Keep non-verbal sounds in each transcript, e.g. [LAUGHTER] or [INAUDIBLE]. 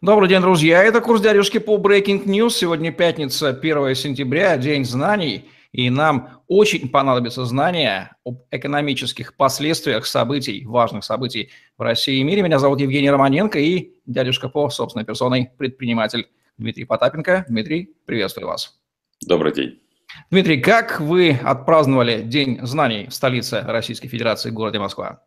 Добрый день, друзья. Это курс дядюшки по Breaking News. Сегодня пятница, 1 сентября, День знаний. И нам очень понадобятся знания об экономических последствиях событий, важных событий в России и мире. Меня зовут Евгений Романенко и дядюшка по собственной персоной, предприниматель Дмитрий Потапенко. Дмитрий, приветствую вас. Добрый день. Дмитрий, как вы отпраздновали День знаний в столице Российской Федерации, городе Москва?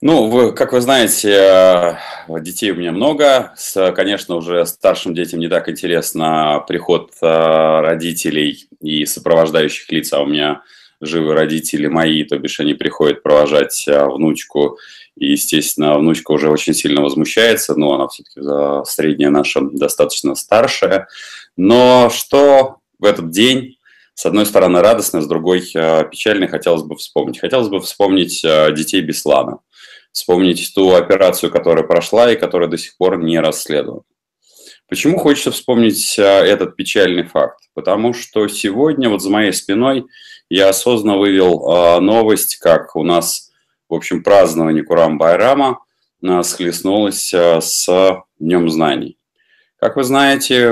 Ну, вы, как вы знаете, э, детей у меня много. С, конечно, уже старшим детям не так интересно приход э, родителей и сопровождающих лиц, а у меня живы родители мои, то бишь они приходят провожать э, внучку, и, естественно, внучка уже очень сильно возмущается, но она все-таки средняя наша достаточно старшая. Но что в этот день с одной стороны радостно, с другой э, печально, хотелось бы вспомнить. Хотелось бы вспомнить э, детей Беслана, вспомнить ту операцию, которая прошла и которая до сих пор не расследована. Почему хочется вспомнить э, этот печальный факт? Потому что сегодня вот за моей спиной я осознанно вывел новость, как у нас, в общем, празднование Курам Байрама схлестнулось с Днем знаний. Как вы знаете,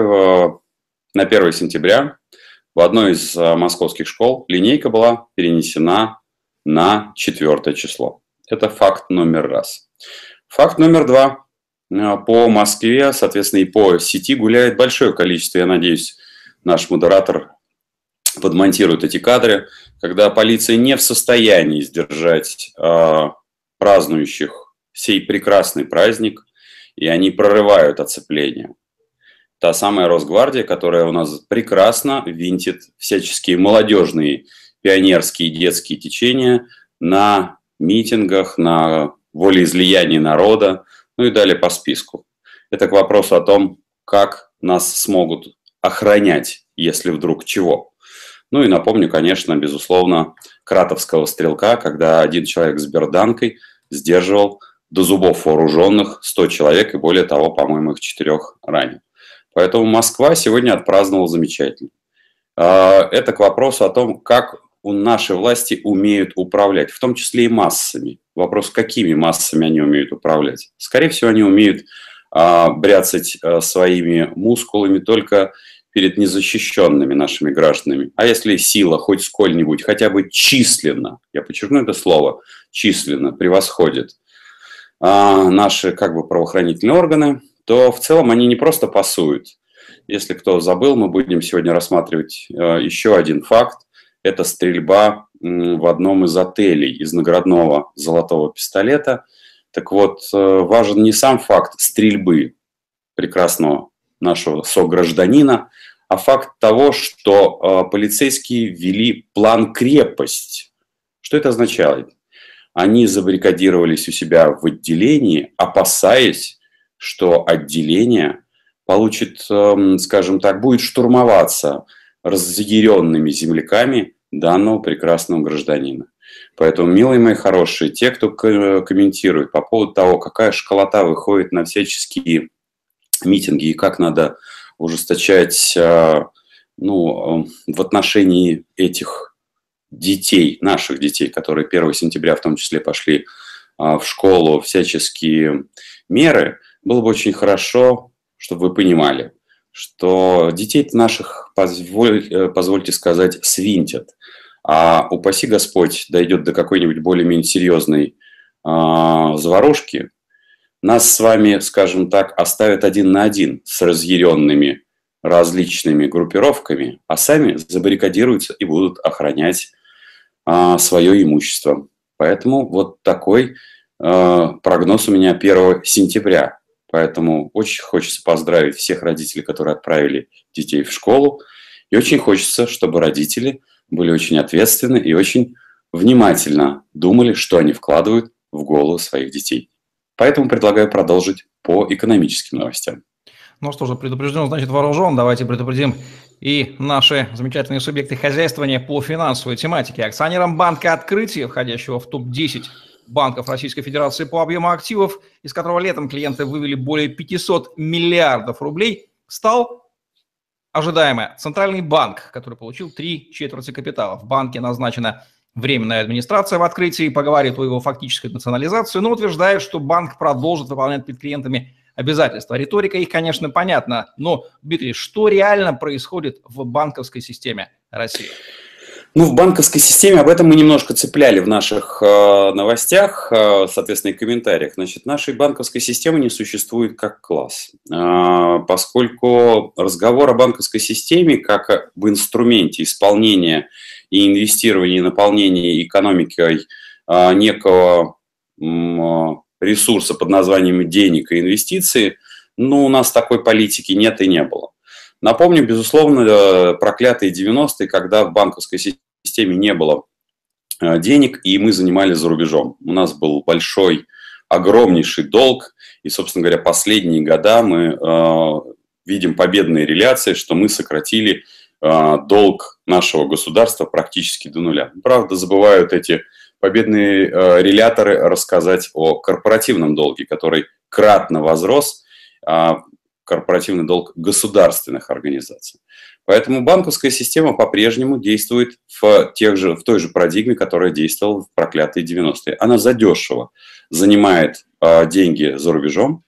на 1 сентября в одной из а, московских школ линейка была перенесена на четвертое число. Это факт номер раз. Факт номер два. А, по Москве, соответственно, и по сети гуляет большое количество, я надеюсь, наш модератор подмонтирует эти кадры, когда полиция не в состоянии сдержать э, празднующих сей прекрасный праздник, и они прорывают оцепление та самая Росгвардия, которая у нас прекрасно винтит всяческие молодежные, пионерские, детские течения на митингах, на волеизлиянии народа, ну и далее по списку. Это к вопросу о том, как нас смогут охранять, если вдруг чего. Ну и напомню, конечно, безусловно, кратовского стрелка, когда один человек с берданкой сдерживал до зубов вооруженных 100 человек, и более того, по-моему, их четырех ранее. Поэтому Москва сегодня отпраздновала замечательно. А, это к вопросу о том, как у нашей власти умеют управлять, в том числе и массами. Вопрос, какими массами они умеют управлять. Скорее всего, они умеют а, бряцать а, своими мускулами только перед незащищенными нашими гражданами. А если сила хоть сколь-нибудь, хотя бы численно, я подчеркну это слово, численно превосходит наши как бы правоохранительные органы, то в целом они не просто пасуют. Если кто забыл, мы будем сегодня рассматривать э, еще один факт. Это стрельба в одном из отелей из наградного золотого пистолета. Так вот, э, важен не сам факт стрельбы прекрасного нашего согражданина, а факт того, что э, полицейские ввели план крепость. Что это означает? Они забаррикадировались у себя в отделении, опасаясь, что отделение получит, эм, скажем так, будет штурмоваться разъяренными земляками данного прекрасного гражданина. Поэтому, милые мои хорошие, те, кто комментирует по поводу того, какая школота выходит на всяческие митинги и как надо ужесточать э, ну, эм, в отношении этих детей, наших детей, которые 1 сентября в том числе пошли а, в школу, всяческие меры – было бы очень хорошо, чтобы вы понимали, что детей наших, позволь, э, позвольте сказать, свинтят. А упаси Господь дойдет до какой-нибудь более-менее серьезной э, заварушки, нас с вами, скажем так, оставят один на один с разъяренными различными группировками, а сами забаррикадируются и будут охранять а, свое имущество. Поэтому вот такой а, прогноз у меня 1 сентября. Поэтому очень хочется поздравить всех родителей, которые отправили детей в школу. И очень хочется, чтобы родители были очень ответственны и очень внимательно думали, что они вкладывают в голову своих детей. Поэтому предлагаю продолжить по экономическим новостям. Ну что же, предупрежден, значит вооружен. Давайте предупредим и наши замечательные субъекты хозяйствования по финансовой тематике. Акционером банка «Открытие», входящего в топ-10 банков Российской Федерации по объему активов, из которого летом клиенты вывели более 500 миллиардов рублей, стал ожидаемо Центральный банк, который получил три четверти капитала. В банке назначена временная администрация в открытии, поговорит о его фактической национализации, но утверждает, что банк продолжит выполнять перед клиентами обязательства. Риторика их, конечно, понятна, но, Дмитрий, что реально происходит в банковской системе России? Ну, в банковской системе об этом мы немножко цепляли в наших э, новостях, э, соответственно, и комментариях. Значит, нашей банковской системы не существует как класс, э, поскольку разговор о банковской системе как об инструменте исполнения и инвестирования и наполнения экономикой э, некого э, ресурса под названием денег и инвестиции, ну, у нас такой политики нет и не было. Напомню, безусловно, э, проклятые 90-е, когда в банковской системе не было э, денег, и мы занимались за рубежом. У нас был большой, огромнейший долг, и, собственно говоря, последние года мы э, видим победные реляции, что мы сократили долг нашего государства практически до нуля. Правда, забывают эти победные реляторы рассказать о корпоративном долге, который кратно возрос, а корпоративный долг государственных организаций. Поэтому банковская система по-прежнему действует в, тех же, в той же парадигме, которая действовала в проклятые 90-е. Она задешево занимает э, деньги за рубежом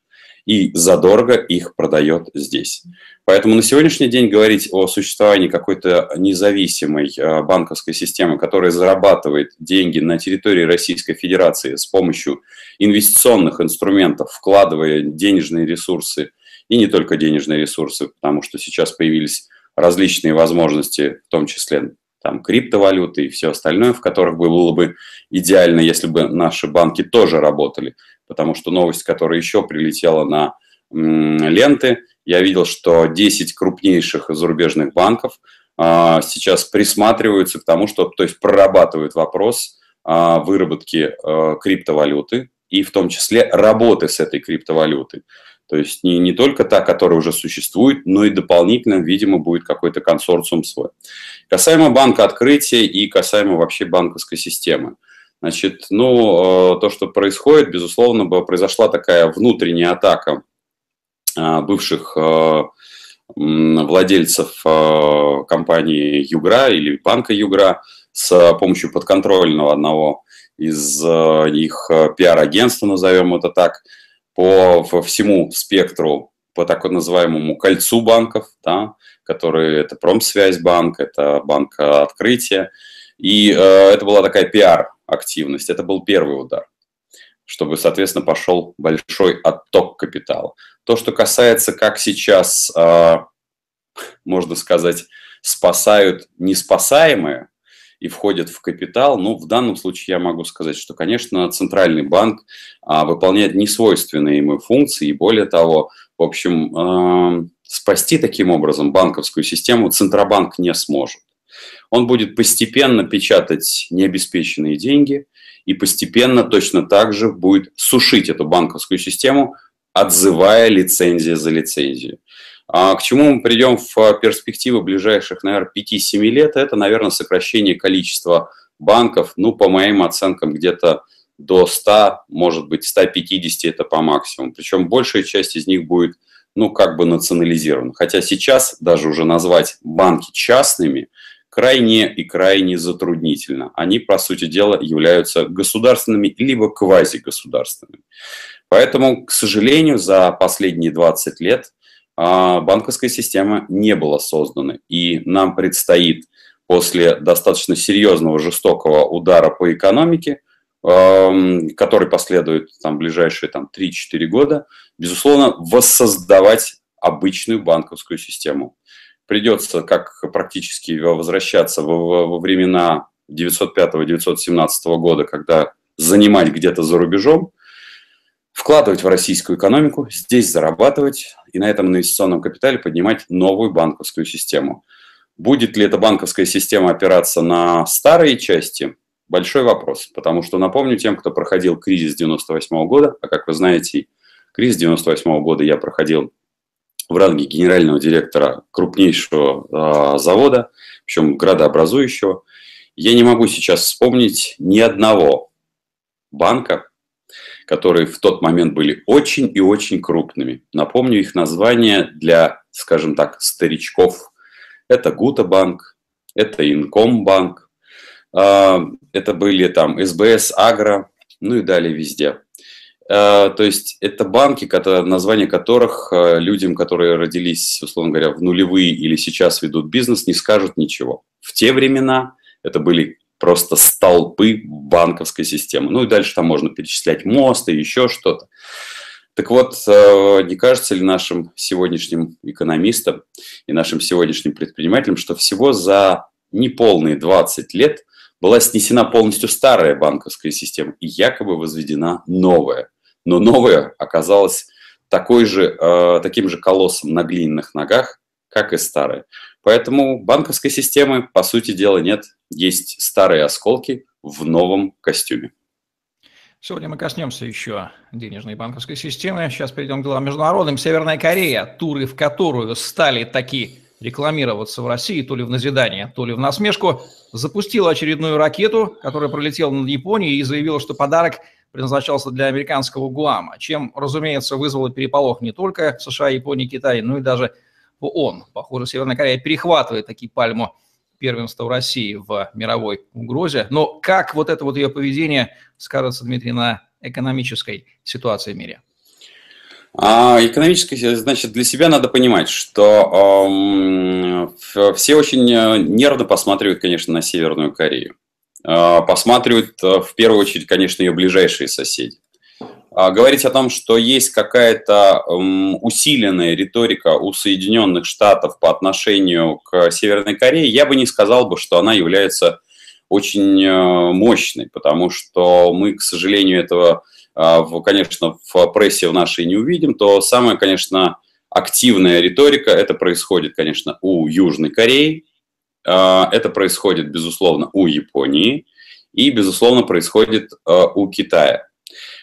и задорого их продает здесь. Поэтому на сегодняшний день говорить о существовании какой-то независимой э, банковской системы, которая зарабатывает деньги на территории Российской Федерации с помощью инвестиционных инструментов, вкладывая денежные ресурсы и не только денежные ресурсы, потому что сейчас появились различные возможности, в том числе там криптовалюты и все остальное, в которых было бы идеально, если бы наши банки тоже работали. Потому что новость, которая еще прилетела на ленты, я видел, что 10 крупнейших зарубежных банков а, сейчас присматриваются к тому, что, то есть прорабатывают вопрос а, выработки а, криптовалюты и в том числе работы с этой криптовалютой. То есть не, не только та, которая уже существует, но и дополнительно, видимо, будет какой-то консорциум свой. Касаемо банка открытия и касаемо вообще банковской системы. Значит, ну, э, то, что происходит, безусловно, произошла такая внутренняя атака э, бывших э, владельцев компании Югра или банка Югра с помощью подконтрольного одного из их пиар-агентства, назовем это так, по всему спектру, по так называемому кольцу банков, да, которые это Промсвязьбанк, это банк открытия. И э, это была такая пиар-активность, это был первый удар, чтобы, соответственно, пошел большой отток капитала. То, что касается, как сейчас, э, можно сказать, спасают неспасаемые, и входят в капитал, ну, в данном случае я могу сказать, что, конечно, Центральный банк а, выполняет несвойственные ему функции, и более того, в общем, э, спасти таким образом банковскую систему Центробанк не сможет. Он будет постепенно печатать необеспеченные деньги и постепенно точно так же будет сушить эту банковскую систему, отзывая лицензия за лицензию. А к чему мы придем в перспективы ближайших, наверное, 5-7 лет, это, наверное, сокращение количества банков, ну, по моим оценкам, где-то до 100, может быть, 150 это по максимуму. Причем большая часть из них будет, ну, как бы национализирована. Хотя сейчас даже уже назвать банки частными крайне и крайне затруднительно. Они, по сути дела, являются государственными либо квазигосударственными. Поэтому, к сожалению, за последние 20 лет а, банковская система не была создана. И нам предстоит после достаточно серьезного, жестокого удара по экономике, который последует там, ближайшие там, 3-4 года, безусловно, воссоздавать обычную банковскую систему. Придется как практически возвращаться во, во времена 905-917 года, когда занимать где-то за рубежом, вкладывать в российскую экономику, здесь зарабатывать и на этом инвестиционном капитале поднимать новую банковскую систему. Будет ли эта банковская система опираться на старые части? Большой вопрос, потому что напомню тем, кто проходил кризис 98 года, а как вы знаете, кризис 98 года я проходил в ранге генерального директора крупнейшего э, завода, причем градообразующего. Я не могу сейчас вспомнить ни одного банка, которые в тот момент были очень и очень крупными. Напомню их название для, скажем так, старичков. Это Гутабанк, это Инкомбанк, а, это были там СБС Агро, ну и далее везде. то есть это банки, название которых людям, которые родились, условно говоря, в нулевые или сейчас ведут бизнес, не скажут ничего. В те времена это были просто столпы банковской системы. Ну и дальше там можно перечислять мост и еще что-то. Так вот, э, не кажется ли нашим сегодняшним экономистам и нашим сегодняшним предпринимателям, что всего за неполные 20 лет была снесена полностью старая банковская система и якобы возведена новая. Но новая оказалась такой же, э, таким же колоссом на глиняных ногах, как и старая. Поэтому банковской системы, по сути дела, нет. Есть старые осколки в новом костюме. Сегодня мы коснемся еще денежной банковской системы. Сейчас перейдем к делам международным. Северная Корея, туры в которую стали такие рекламироваться в России, то ли в назидание, то ли в насмешку, запустила очередную ракету, которая пролетела над Японией и заявила, что подарок предназначался для американского Гуама, чем, разумеется, вызвало переполох не только США, Японии, Китая, но и даже ООН. Похоже, Северная Корея перехватывает такие пальму первенства в России в мировой угрозе. Но как вот это вот ее поведение скажется, Дмитрий, на экономической ситуации в мире? А, экономической, значит, для себя надо понимать, что э, все очень э, нервно посматривают, конечно, на Северную Корею. Э, посматривают э, в первую очередь, конечно, ее ближайшие соседи. А, говорить о том, что есть какая-то усиленная риторика у Соединенных Штатов по отношению к Северной Корее, я бы не сказал бы, что она является очень э, мощной, потому что мы, к сожалению, этого, а, конечно, в прессе в нашей не увидим, то самая, конечно, активная риторика, это происходит, конечно, у Южной Кореи, а, это происходит, безусловно, у Японии и, безусловно, происходит э, у Китая.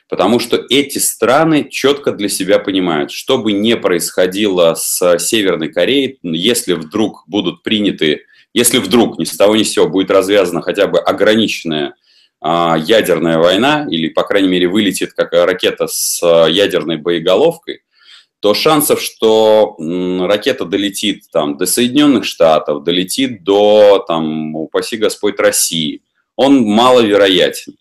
Потому что эти страны четко для себя понимают, что бы ни происходило с Северной Кореей, если вдруг будут приняты, если вдруг ни с того ни с сего будет развязана хотя бы ограниченная а, ядерная война, или, по крайней мере, вылетит как ракета с ядерной боеголовкой, то шансов, что ракета долетит там, до Соединенных Штатов, долетит до, там, упаси Господь, России, он маловероятен.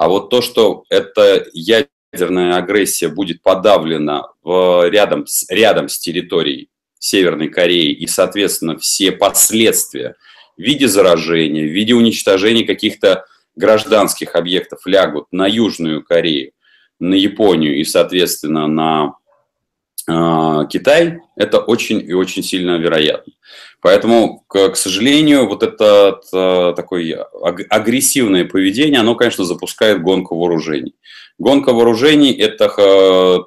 А вот то, что эта ядерная агрессия будет подавлена в, рядом, рядом с территорией Северной Кореи и, соответственно, все последствия в виде заражения, в виде уничтожения каких-то гражданских объектов лягут на Южную Корею, на Японию и, соответственно, на Китай, это очень и очень сильно вероятно. Поэтому, к, сожалению, вот это э, такое агрессивное поведение, оно, конечно, запускает гонку вооружений. Гонка вооружений – это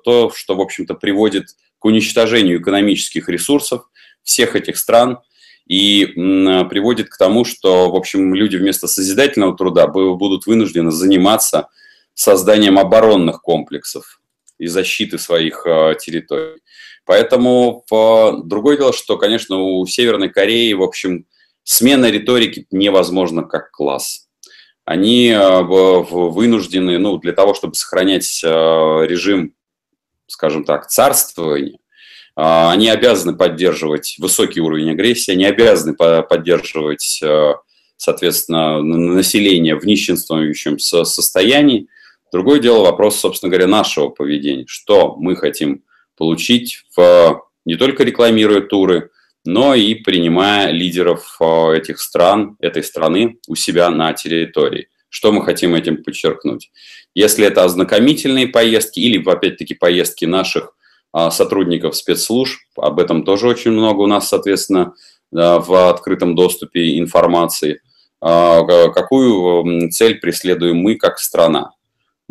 то, что, в общем-то, приводит к уничтожению экономических ресурсов всех этих стран и приводит к тому, что, в общем, люди вместо созидательного труда будут вынуждены заниматься созданием оборонных комплексов и защиты своих э, территорий. Поэтому другое дело, что, конечно, у Северной Кореи, в общем, смена риторики невозможна как класс. Они э, вынуждены, ну, для того, чтобы сохранять э, режим, скажем так, царствования, э, они обязаны поддерживать высокий уровень агрессии, они обязаны поддерживать, соответственно, население в нищенствующем состоянии. Другое дело вопрос, собственно говоря, нашего поведения. Что мы хотим получить, в, не только рекламируя туры, но и принимая лидеров э, этих стран, этой страны у себя на территории. Что мы хотим этим подчеркнуть? Если это ознакомительные поездки или, опять-таки, поездки наших а, сотрудников спецслужб, об этом тоже очень много у нас, соответственно, в открытом доступе информации. А, какую цель преследуем мы как страна?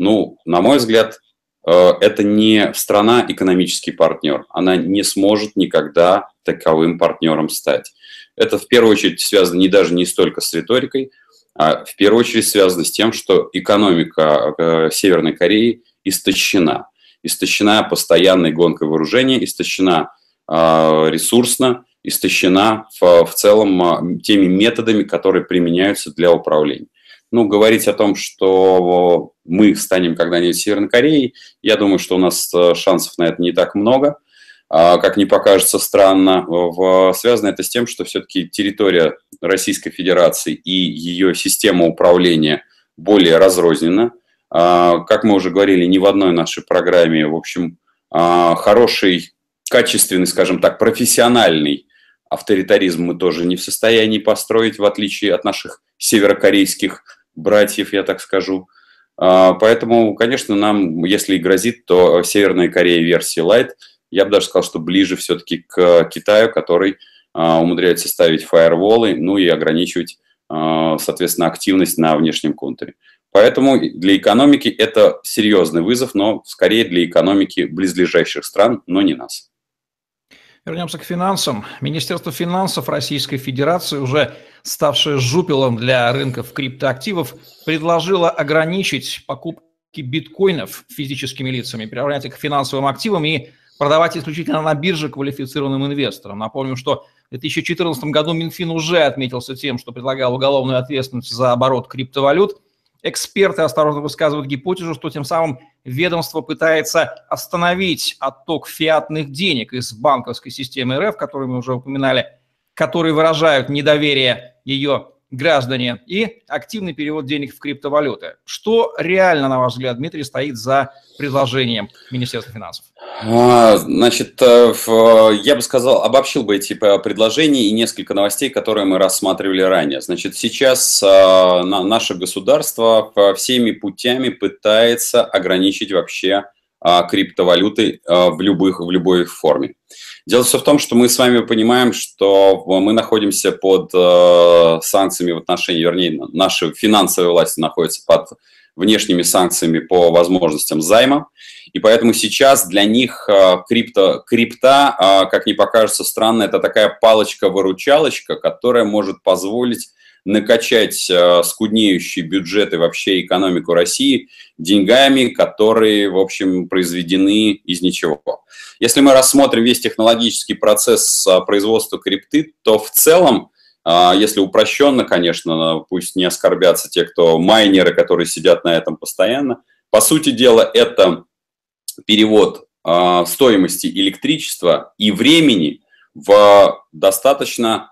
Ну, на мой взгляд, Э, это не страна экономический партнер. Она не сможет никогда таковым партнером стать. Это в первую очередь связано не даже не столько с риторикой, а в первую очередь связано с тем, что экономика э, Северной Кореи истощена. Истощена постоянной гонкой вооружений, истощена э, ресурсно, истощена в, в целом теми методами, которые применяются для управления ну, говорить о том, что мы станем когда-нибудь Северной Кореей, я думаю, что у нас э, шансов на это не так много. А, как не покажется странно, связано это с тем, что все-таки территория Российской Федерации и ее система управления более разрознена. как мы уже говорили, ни в одной нашей программе, в общем, хороший, качественный, скажем так, профессиональный авторитаризм мы тоже не в состоянии построить, в отличие от наших северокорейских братьев, я так скажу. Поэтому, конечно, нам, если и грозит, то Северная Корея версии Light, я бы даже сказал, что ближе все-таки к Китаю, который умудряется ставить фаерволы, ну и ограничивать, соответственно, активность на внешнем контуре. Поэтому для экономики это серьезный вызов, но скорее для экономики близлежащих стран, но не нас. Вернемся к финансам. Министерство финансов Российской Федерации, уже ставшее жупелом для рынков криптоактивов, предложило ограничить покупки биткоинов физическими лицами, превратить их финансовым активом и продавать исключительно на бирже квалифицированным инвесторам. Напомню, что в 2014 году Минфин уже отметился тем, что предлагал уголовную ответственность за оборот криптовалют – Эксперты осторожно высказывают гипотезу, что тем самым ведомство пытается остановить отток фиатных денег из банковской системы РФ, которую мы уже упоминали, которые выражают недоверие ее граждане, и активный перевод денег в криптовалюты. Что реально, на ваш взгляд, Дмитрий, стоит за предложением Министерства финансов? А, значит, э, я бы сказал, обобщил бы эти предложения и несколько новостей, которые мы рассматривали ранее. Значит, сейчас э, наше государство всеми путями пытается ограничить вообще а, криптовалюты э, в, любых, в любой форме. Дело все в том, что мы с вами понимаем, что мы находимся под э, санкциями в отношении, вернее, наши финансовые власти находятся под внешними санкциями по возможностям займа. И поэтому сейчас для них э, крипто, крипта, э, как ни покажется странно, это такая палочка-выручалочка, которая может позволить накачать э, скуднеющие бюджеты вообще экономику России деньгами, которые, в общем, произведены из ничего. Если мы рассмотрим весь технологический процесс э, производства крипты, то в целом, э, если упрощенно, конечно, пусть не оскорбятся те, кто майнеры, которые сидят на этом постоянно, по сути дела, это перевод э, стоимости электричества и времени в достаточно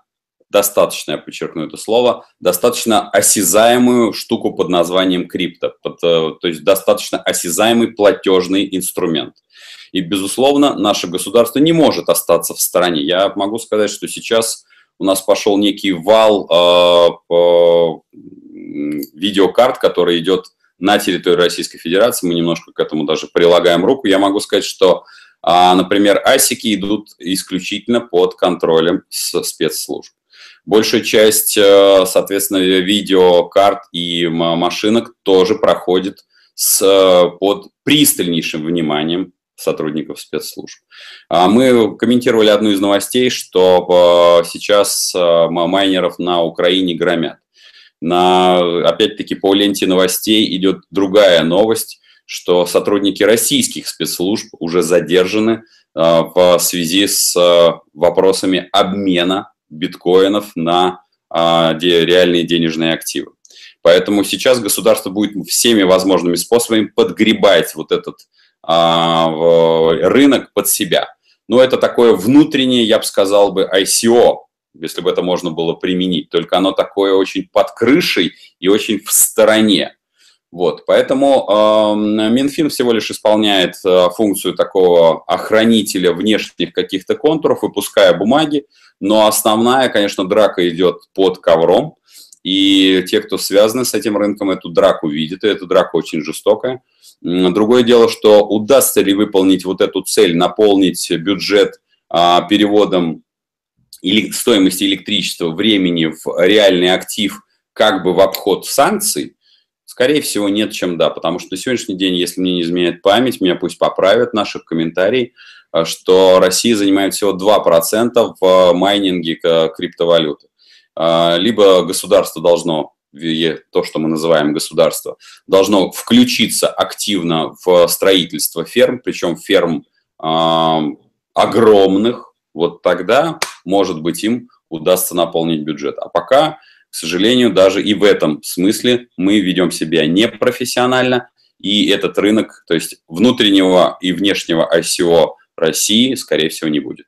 достаточно, я подчеркну это слово, достаточно осязаемую штуку под названием крипто, под, э, то есть достаточно осязаемый платежный инструмент. И, безусловно, наше государство не может остаться в стороне. Я могу сказать, что сейчас у нас пошел некий вал э, по видеокарт, который идет на территории Российской Федерации. Мы немножко к этому даже прилагаем руку. Я могу сказать, что, э, например, асики идут исключительно под контролем спецслужб. Большая часть, э, соответственно, видеокарт и машинок тоже проходит с, э, под пристальнейшим вниманием сотрудников спецслужб. А мы комментировали одну из новостей, что э, сейчас майнеров на Украине громят. На, опять-таки, по ленте новостей идет другая новость, что сотрудники российских спецслужб уже задержаны в связи с вопросами обмена биткоинов на а, реальные денежные активы. Поэтому сейчас государство будет всеми возможными способами подгребать вот этот а, рынок под себя. Но это такое внутреннее, я бы сказал бы, ICO, если бы это можно было применить. Только оно такое очень под крышей и очень в стороне. Вот, поэтому э, Минфин всего лишь исполняет э, функцию такого охранителя внешних каких-то контуров, выпуская бумаги, но основная, конечно, драка идет под ковром, и те, кто связаны с этим рынком, эту драку видят, и эта драка очень жестокая. Другое дело, что удастся ли выполнить вот эту цель, наполнить бюджет а, переводом или стоимости электричества, времени в реальный актив, как бы в обход санкций, Скорее всего, нет, чем да, потому что на сегодняшний день, если мне не изменяет память, меня пусть поправят наших комментариев, э, что Россия занимает всего 2% в майнинге криптовалюты. Э, либо государство должно, то, что мы называем государство, должно включиться активно в строительство ферм, причем ферм э, огромных, вот тогда, может быть, им удастся наполнить бюджет. А пока к сожалению, даже и в этом смысле мы ведем себя непрофессионально, и этот рынок, то есть внутреннего и внешнего ICO России, скорее всего, не будет.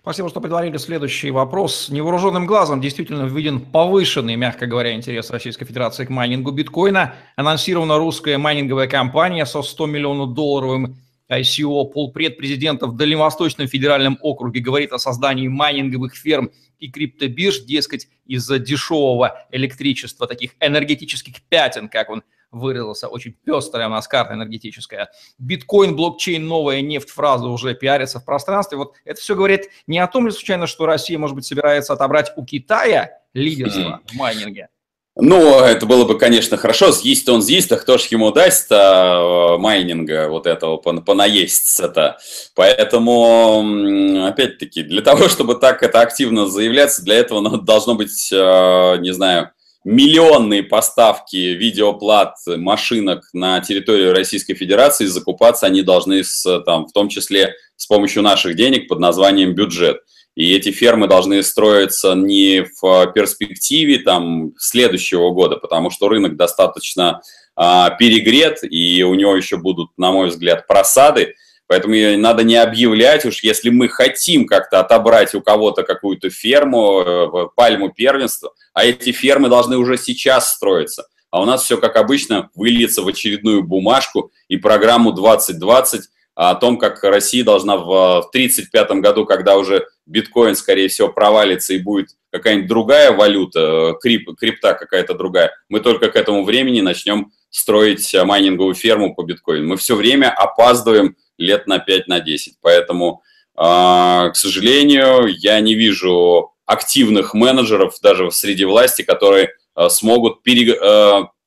Спасибо, что предварили следующий вопрос. Невооруженным глазом действительно виден повышенный, мягко говоря, интерес Российской Федерации к майнингу биткоина. Анонсирована русская майнинговая компания со 100 миллионов долларовым ICO. Полпред президента в Дальневосточном федеральном округе говорит о создании майнинговых ферм и криптобирж, дескать, из-за дешевого электричества, таких энергетических пятен, как он выразился, очень пестрая у нас карта энергетическая. Биткоин, блокчейн, новая нефть, фраза уже пиарится в пространстве. Вот это все говорит не о том ли случайно, что Россия, может быть, собирается отобрать у Китая лидерство в майнинге, ну, это было бы, конечно, хорошо. Съесть он съесть, а кто ж ему даст а, майнинга вот этого понаесть-то. Поэтому, опять-таки, для того, [LAUGHS] чтобы так это активно заявляться, для этого ну, должно быть, а, не знаю, миллионные поставки видеоплат машинок на территорию Российской Федерации, закупаться они должны, с, там, в том числе с помощью наших денег под названием бюджет. И эти фермы должны строиться не в перспективе там, следующего года, потому что рынок достаточно а, перегрет, и у него еще будут, на мой взгляд, просады. Поэтому надо не объявлять уж, если мы хотим как-то отобрать у кого-то какую-то ферму, э, пальму первенства, а эти фермы должны уже сейчас строиться. А у нас все, как обычно, выльется в очередную бумажку и программу 2020 о том, как Россия должна в 1935 году, когда уже биткоин, скорее всего, провалится и будет какая-нибудь другая валюта, э, крип, крипта какая-то другая, мы только к этому времени начнем строить майнинговую ферму по биткоину. Мы все время опаздываем лет на 5, на 10. Поэтому, а, к сожалению, я не вижу активных менеджеров даже среди власти, которые а, смогут пере,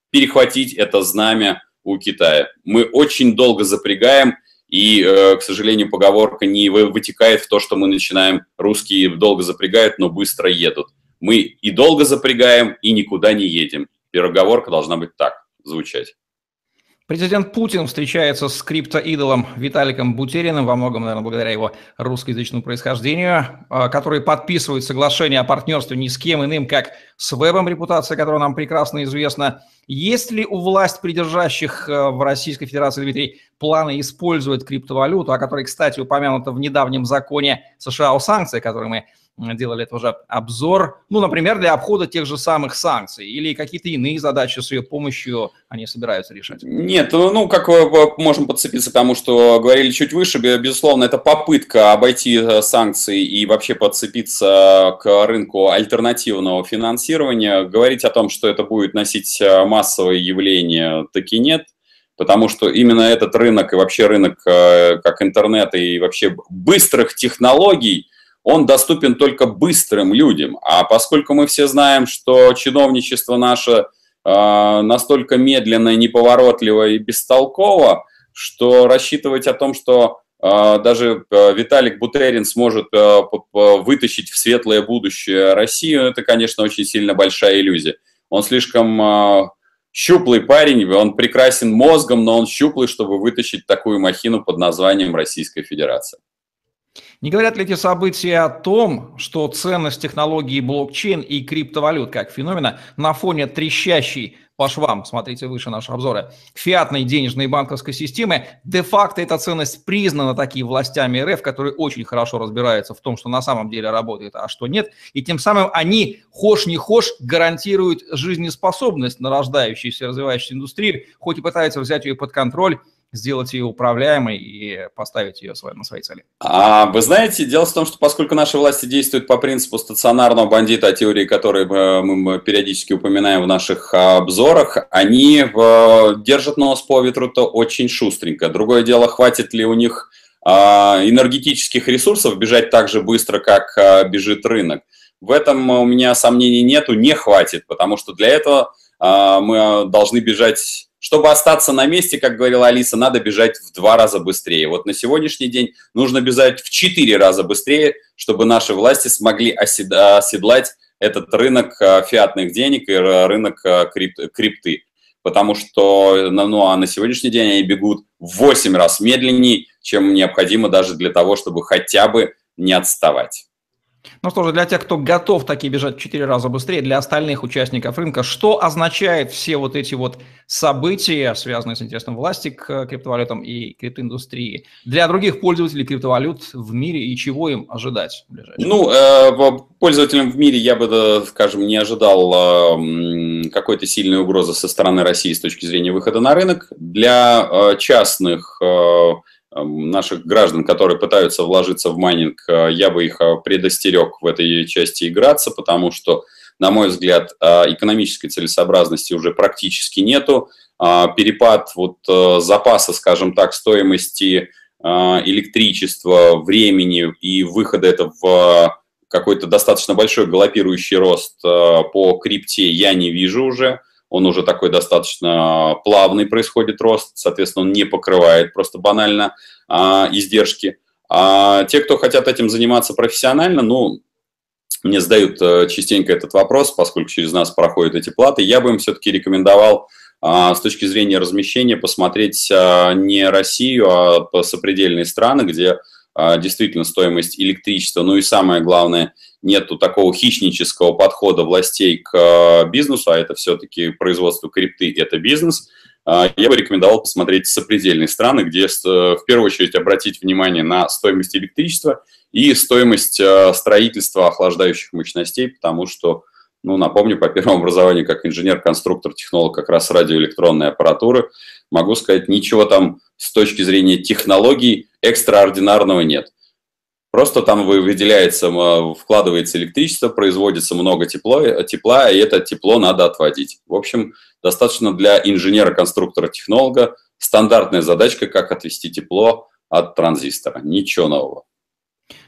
перехватить это знамя у Китая. Мы очень долго запрягаем, и, э, к сожалению, поговорка не вытекает в то, что мы начинаем, русские долго запрягают, но быстро едут. Мы и долго запрягаем, и никуда не едем. Переговорка должна быть так звучать. Президент Путин встречается с криптоидолом Виталиком Бутериным, во многом, наверное, благодаря его русскоязычному происхождению, а, который подписывает соглашение о партнерстве ни с кем иным, как с Вебом, репутация которого нам прекрасно известна. Есть ли у власть придержащих э, в Российской Федерации, Дмитрий, планы использовать криптовалюту, о которой, кстати, упомянуто в недавнем законе США о санкциях, который мы делали это уже обзор, ну, например, для обхода тех же самых санкций или какие-то иные задачи с ее помощью они собираются решать? Нет, ну, ну как можем подцепиться к тому, что говорили чуть выше, безусловно, это попытка обойти э, санкции и вообще подцепиться к рынку альтернативного финансирования. Говорить о том, что это будет носить э, массовое явление, таки нет потому что именно этот рынок и вообще рынок э, как интернет и вообще быстрых технологий – он доступен только быстрым людям. А поскольку мы все знаем, что чиновничество наше э, настолько медленно, неповоротливо и бестолково, что рассчитывать о том, что э, даже э, Виталик Бутерин сможет вытащить в светлое будущее Россию, это, конечно, очень сильно большая иллюзия. Он слишком щуплый парень, он прекрасен мозгом, но он щуплый, чтобы вытащить такую махину под названием Российская Федерация. Не говорят ли эти события о том, что ценность технологии блокчейн и криптовалют как феномена на фоне трещащей по швам, смотрите выше нашего обзора, фиатной денежной и банковской системы, де-факто эта ценность признана такими властями РФ, которые очень хорошо разбираются в том, что на самом деле работает, а что нет, и тем самым они, хошь не хошь, гарантируют жизнеспособность нарождающейся, развивающейся индустрии, хоть и пытаются взять ее под контроль, сделать ее управляемой и поставить ее на свои цели? А, вы знаете, дело в том, что поскольку наши власти действуют по принципу стационарного бандита, о теории которой мы периодически упоминаем в наших обзорах, они держат нос по ветру-то очень шустренько. Другое дело, хватит ли у них а, энергетических ресурсов бежать так же быстро, как а, бежит рынок. В этом у меня сомнений нету, не хватит, потому что для этого мы должны бежать чтобы остаться на месте, как говорила Алиса, надо бежать в два раза быстрее. Вот на сегодняшний день нужно бежать в четыре раза быстрее, чтобы наши власти смогли оседлать этот рынок а, фиатных денег и рынок а, крипты. Потому что ну, а на сегодняшний день они бегут в 8 раз медленнее, чем необходимо даже для того, чтобы хотя бы не отставать. Ну что же, для тех, кто готов таки бежать 4 раза быстрее, для остальных участников рынка, что означает все вот эти вот события, связанные с интересом власти к криптовалютам и криптоиндустрии, для других пользователей криптовалют в мире и чего им ожидать? Ну, э, пользователям в мире я бы, скажем, не ожидал э, какой-то сильной угрозы со стороны России с точки зрения выхода на рынок. Для э, частных наших граждан, которые пытаются вложиться в майнинг, э, я бы их э, предостерег в этой части играться, потому что, на мой взгляд, э, экономической целесообразности уже практически нету. Перепад вот запаса, скажем так, стоимости электричества, времени и выхода это в какой-то достаточно большой галопирующий рост по крипте я не вижу уже он уже такой достаточно плавный происходит рост, соответственно, он не покрывает просто банально а, издержки. А те, кто хотят этим заниматься профессионально, ну, мне задают а, частенько этот вопрос, поскольку через нас проходят эти платы, я бы им все-таки рекомендовал а, с точки зрения размещения посмотреть а, не Россию, а сопредельные страны, где а, действительно стоимость электричества, ну и самое главное – нету такого хищнического подхода властей к э, бизнесу, а это все-таки производство крипты – это бизнес, а, я бы рекомендовал посмотреть сопредельные страны, где в первую очередь обратить внимание на стоимость электричества и стоимость э, строительства охлаждающих мощностей, потому что, ну, напомню, по первому образованию как инженер-конструктор, технолог как раз радиоэлектронной аппаратуры, могу сказать, ничего там с точки зрения технологий экстраординарного нет. Просто там выделяется, вкладывается электричество, производится много тепла, тепла, и это тепло надо отводить. В общем, достаточно для инженера-конструктора-технолога стандартная задачка, как отвести тепло от транзистора. Ничего нового.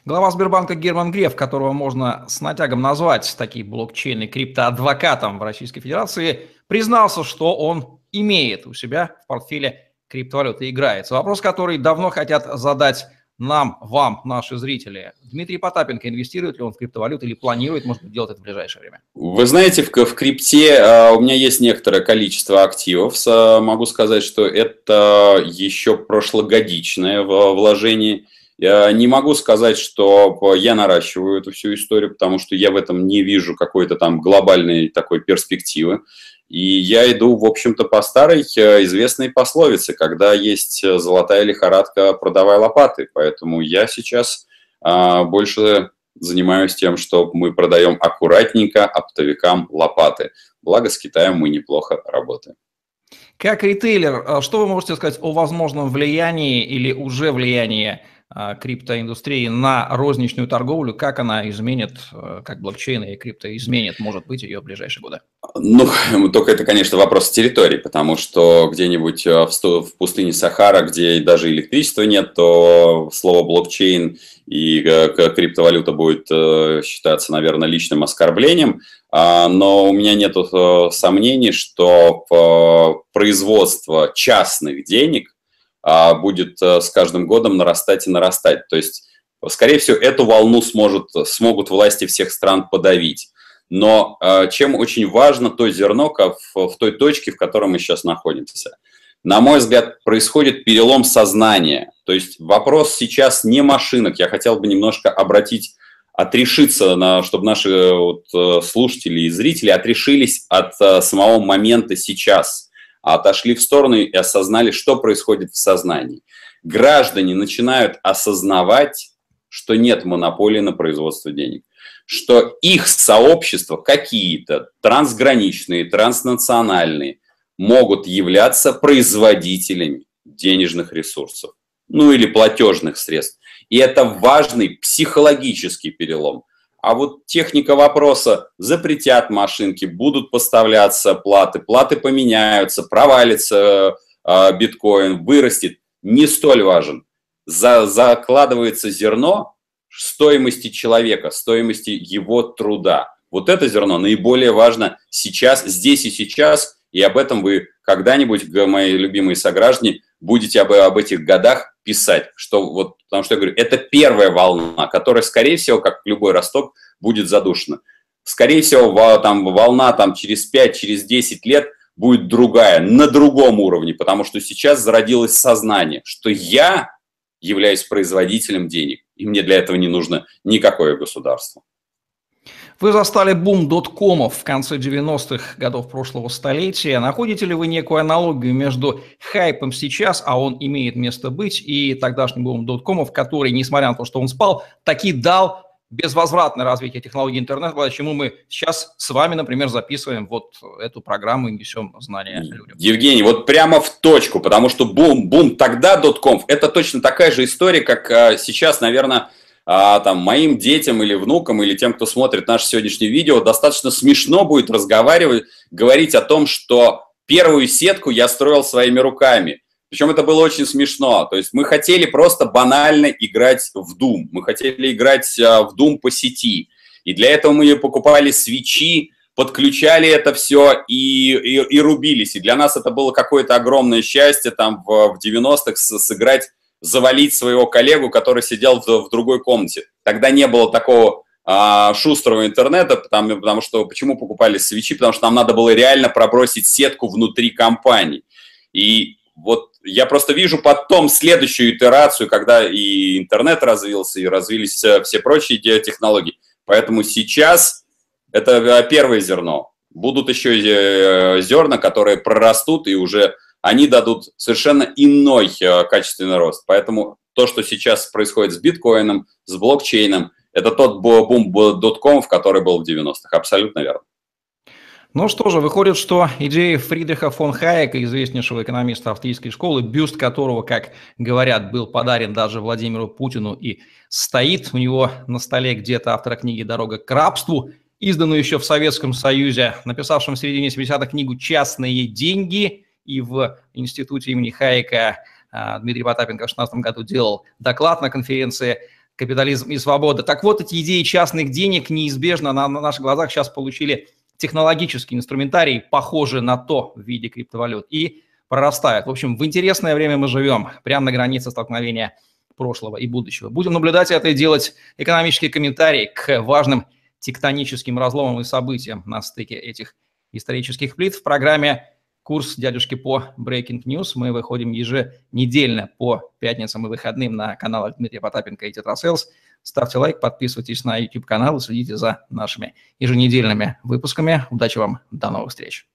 Глава Сбербанка Герман Греф, которого можно с натягом назвать такие блокчейны криптоадвокатом в Российской Федерации, признался, что он имеет у себя в портфеле криптовалюты играется. Вопрос, который давно хотят задать нам, вам, наши зрители. Дмитрий Потапенко, инвестирует ли он в криптовалюту или планирует, может быть, делать это в ближайшее время? Вы знаете, в, в крипте uh, у меня есть некоторое количество активов. Uh, могу сказать, что это еще прошлогодичное вложение. Я не могу сказать, что я наращиваю эту всю историю, потому что я в этом не вижу какой-то там глобальной такой перспективы. И я иду, в общем-то, по старой э, известной пословице, когда есть э, золотая лихорадка, продавай лопаты. Поэтому я сейчас а, больше занимаюсь тем, что мы продаем аккуратненько оптовикам лопаты. Благо с Китаем мы неплохо работаем. Как ритейлер, а что вы можете сказать о возможном влиянии или уже влиянии криптоиндустрии на розничную торговлю, как она изменит, э, как блокчейн и крипто изменит, может быть, ее в ближайшие годы? Ну, [LAUGHS] только это, конечно, вопрос территории, потому что где-нибудь э, в пустыне Сахара, где даже электричества нет, то слово блокчейн и э, криптовалюта будет считаться, наверное, личным оскорблением. А, но у меня нет сомнений, что производство частных денег – а, будет э, с каждым годом нарастать и нарастать. То есть, скорее всего, эту волну сможет, смогут власти всех стран подавить. Но э, чем очень важно то зерно в той точке, в которой мы сейчас находимся. На мой взгляд, происходит перелом сознания. То есть вопрос сейчас не машинок. Я хотел бы немножко обратить отрешиться, на, чтобы наши вот, э, слушатели и зрители отрешились от самого момента сейчас а отошли в сторону и осознали, что происходит в сознании. Граждане начинают осознавать, что нет монополии на производство денег, что их сообщества какие-то трансграничные, транснациональные могут являться производителями денежных ресурсов, ну или платежных средств. И это важный психологический перелом. А вот техника вопроса, запретят машинки, будут поставляться платы, платы поменяются, провалится э, биткоин, вырастет, не столь важен. За, закладывается зерно стоимости человека, стоимости его труда. Вот это зерно наиболее важно сейчас, здесь и сейчас, и об этом вы когда-нибудь, мои любимые сограждане, будете об, об этих годах писать, что вот, потому что я говорю, это первая волна, которая, скорее всего, как любой росток, будет задушена. Скорее всего, там, волна там, через 5, через 10 лет будет другая, на другом уровне, потому что сейчас зародилось сознание, что я являюсь производителем денег, и мне для этого не нужно никакое государство. Вы застали бум доткомов в конце 90-х годов прошлого столетия. Находите ли вы некую аналогию между хайпом сейчас, а он имеет место быть, и тогдашним бумом доткомов, который, несмотря на то, что он спал, таки дал безвозвратное развитие технологий интернета, почему мы сейчас с вами, например, записываем вот эту программу и несем знания людям. Евгений, вот прямо в точку, потому что бум, бум тогда дотком, это точно такая же история, как а, сейчас, наверное, а, там, моим детям или внукам, или тем, кто смотрит наше сегодняшнее видео, достаточно смешно будет разговаривать, говорить о том, что первую сетку я строил своими руками. Причем это было очень смешно. То есть мы хотели просто банально играть в Doom. Мы хотели играть а, в Doom по сети. И для этого мы покупали свечи, подключали это все и, и, и рубились. И для нас это было какое-то огромное счастье там в, в 90-х сыграть, завалить своего коллегу, который сидел в, в другой комнате. Тогда не было такого а, шустрого интернета, потому, потому что почему покупали свечи? Потому что нам надо было реально пробросить сетку внутри компании. И вот я просто вижу потом следующую итерацию, когда и интернет развился, и развились все, прочие технологии. Поэтому сейчас это э, первое зерно. Будут еще э, зерна, которые прорастут, и уже они дадут совершенно иной э, качественный рост. Поэтому то, что сейчас происходит с биткоином, с блокчейном, это тот бум доткомов, который был в 90-х. Абсолютно верно. Ну что же, выходит, что идея Фридриха фон Хайека, известнейшего экономиста австрийской школы, бюст которого, как говорят, был подарен даже Владимиру Путину и стоит у него на столе где-то автора книги «Дорога к рабству», изданную еще в Советском Союзе, написавшим в середине 70-х книгу «Частные деньги», и в институте имени Хайека а, Дмитрий Потапенко в 2016 году делал доклад на конференции «Капитализм и свобода». Так вот, эти идеи частных денег неизбежно на, на наших глазах сейчас получили технологический инструментарий, похожий на то в виде криптовалют, и прорастают. В общем, в интересное время мы живем, прямо на границе столкновения прошлого и будущего. Будем наблюдать это и делать экономические комментарии к важным тектоническим разломам и событиям на стыке этих исторических плит в программе «Курс дядюшки по Breaking News». Мы выходим еженедельно по пятницам и выходным на каналах Дмитрия Потапенко и Тетрасейлс. Ставьте лайк, подписывайтесь на YouTube-канал и следите за нашими еженедельными выпусками. Удачи вам, до новых встреч!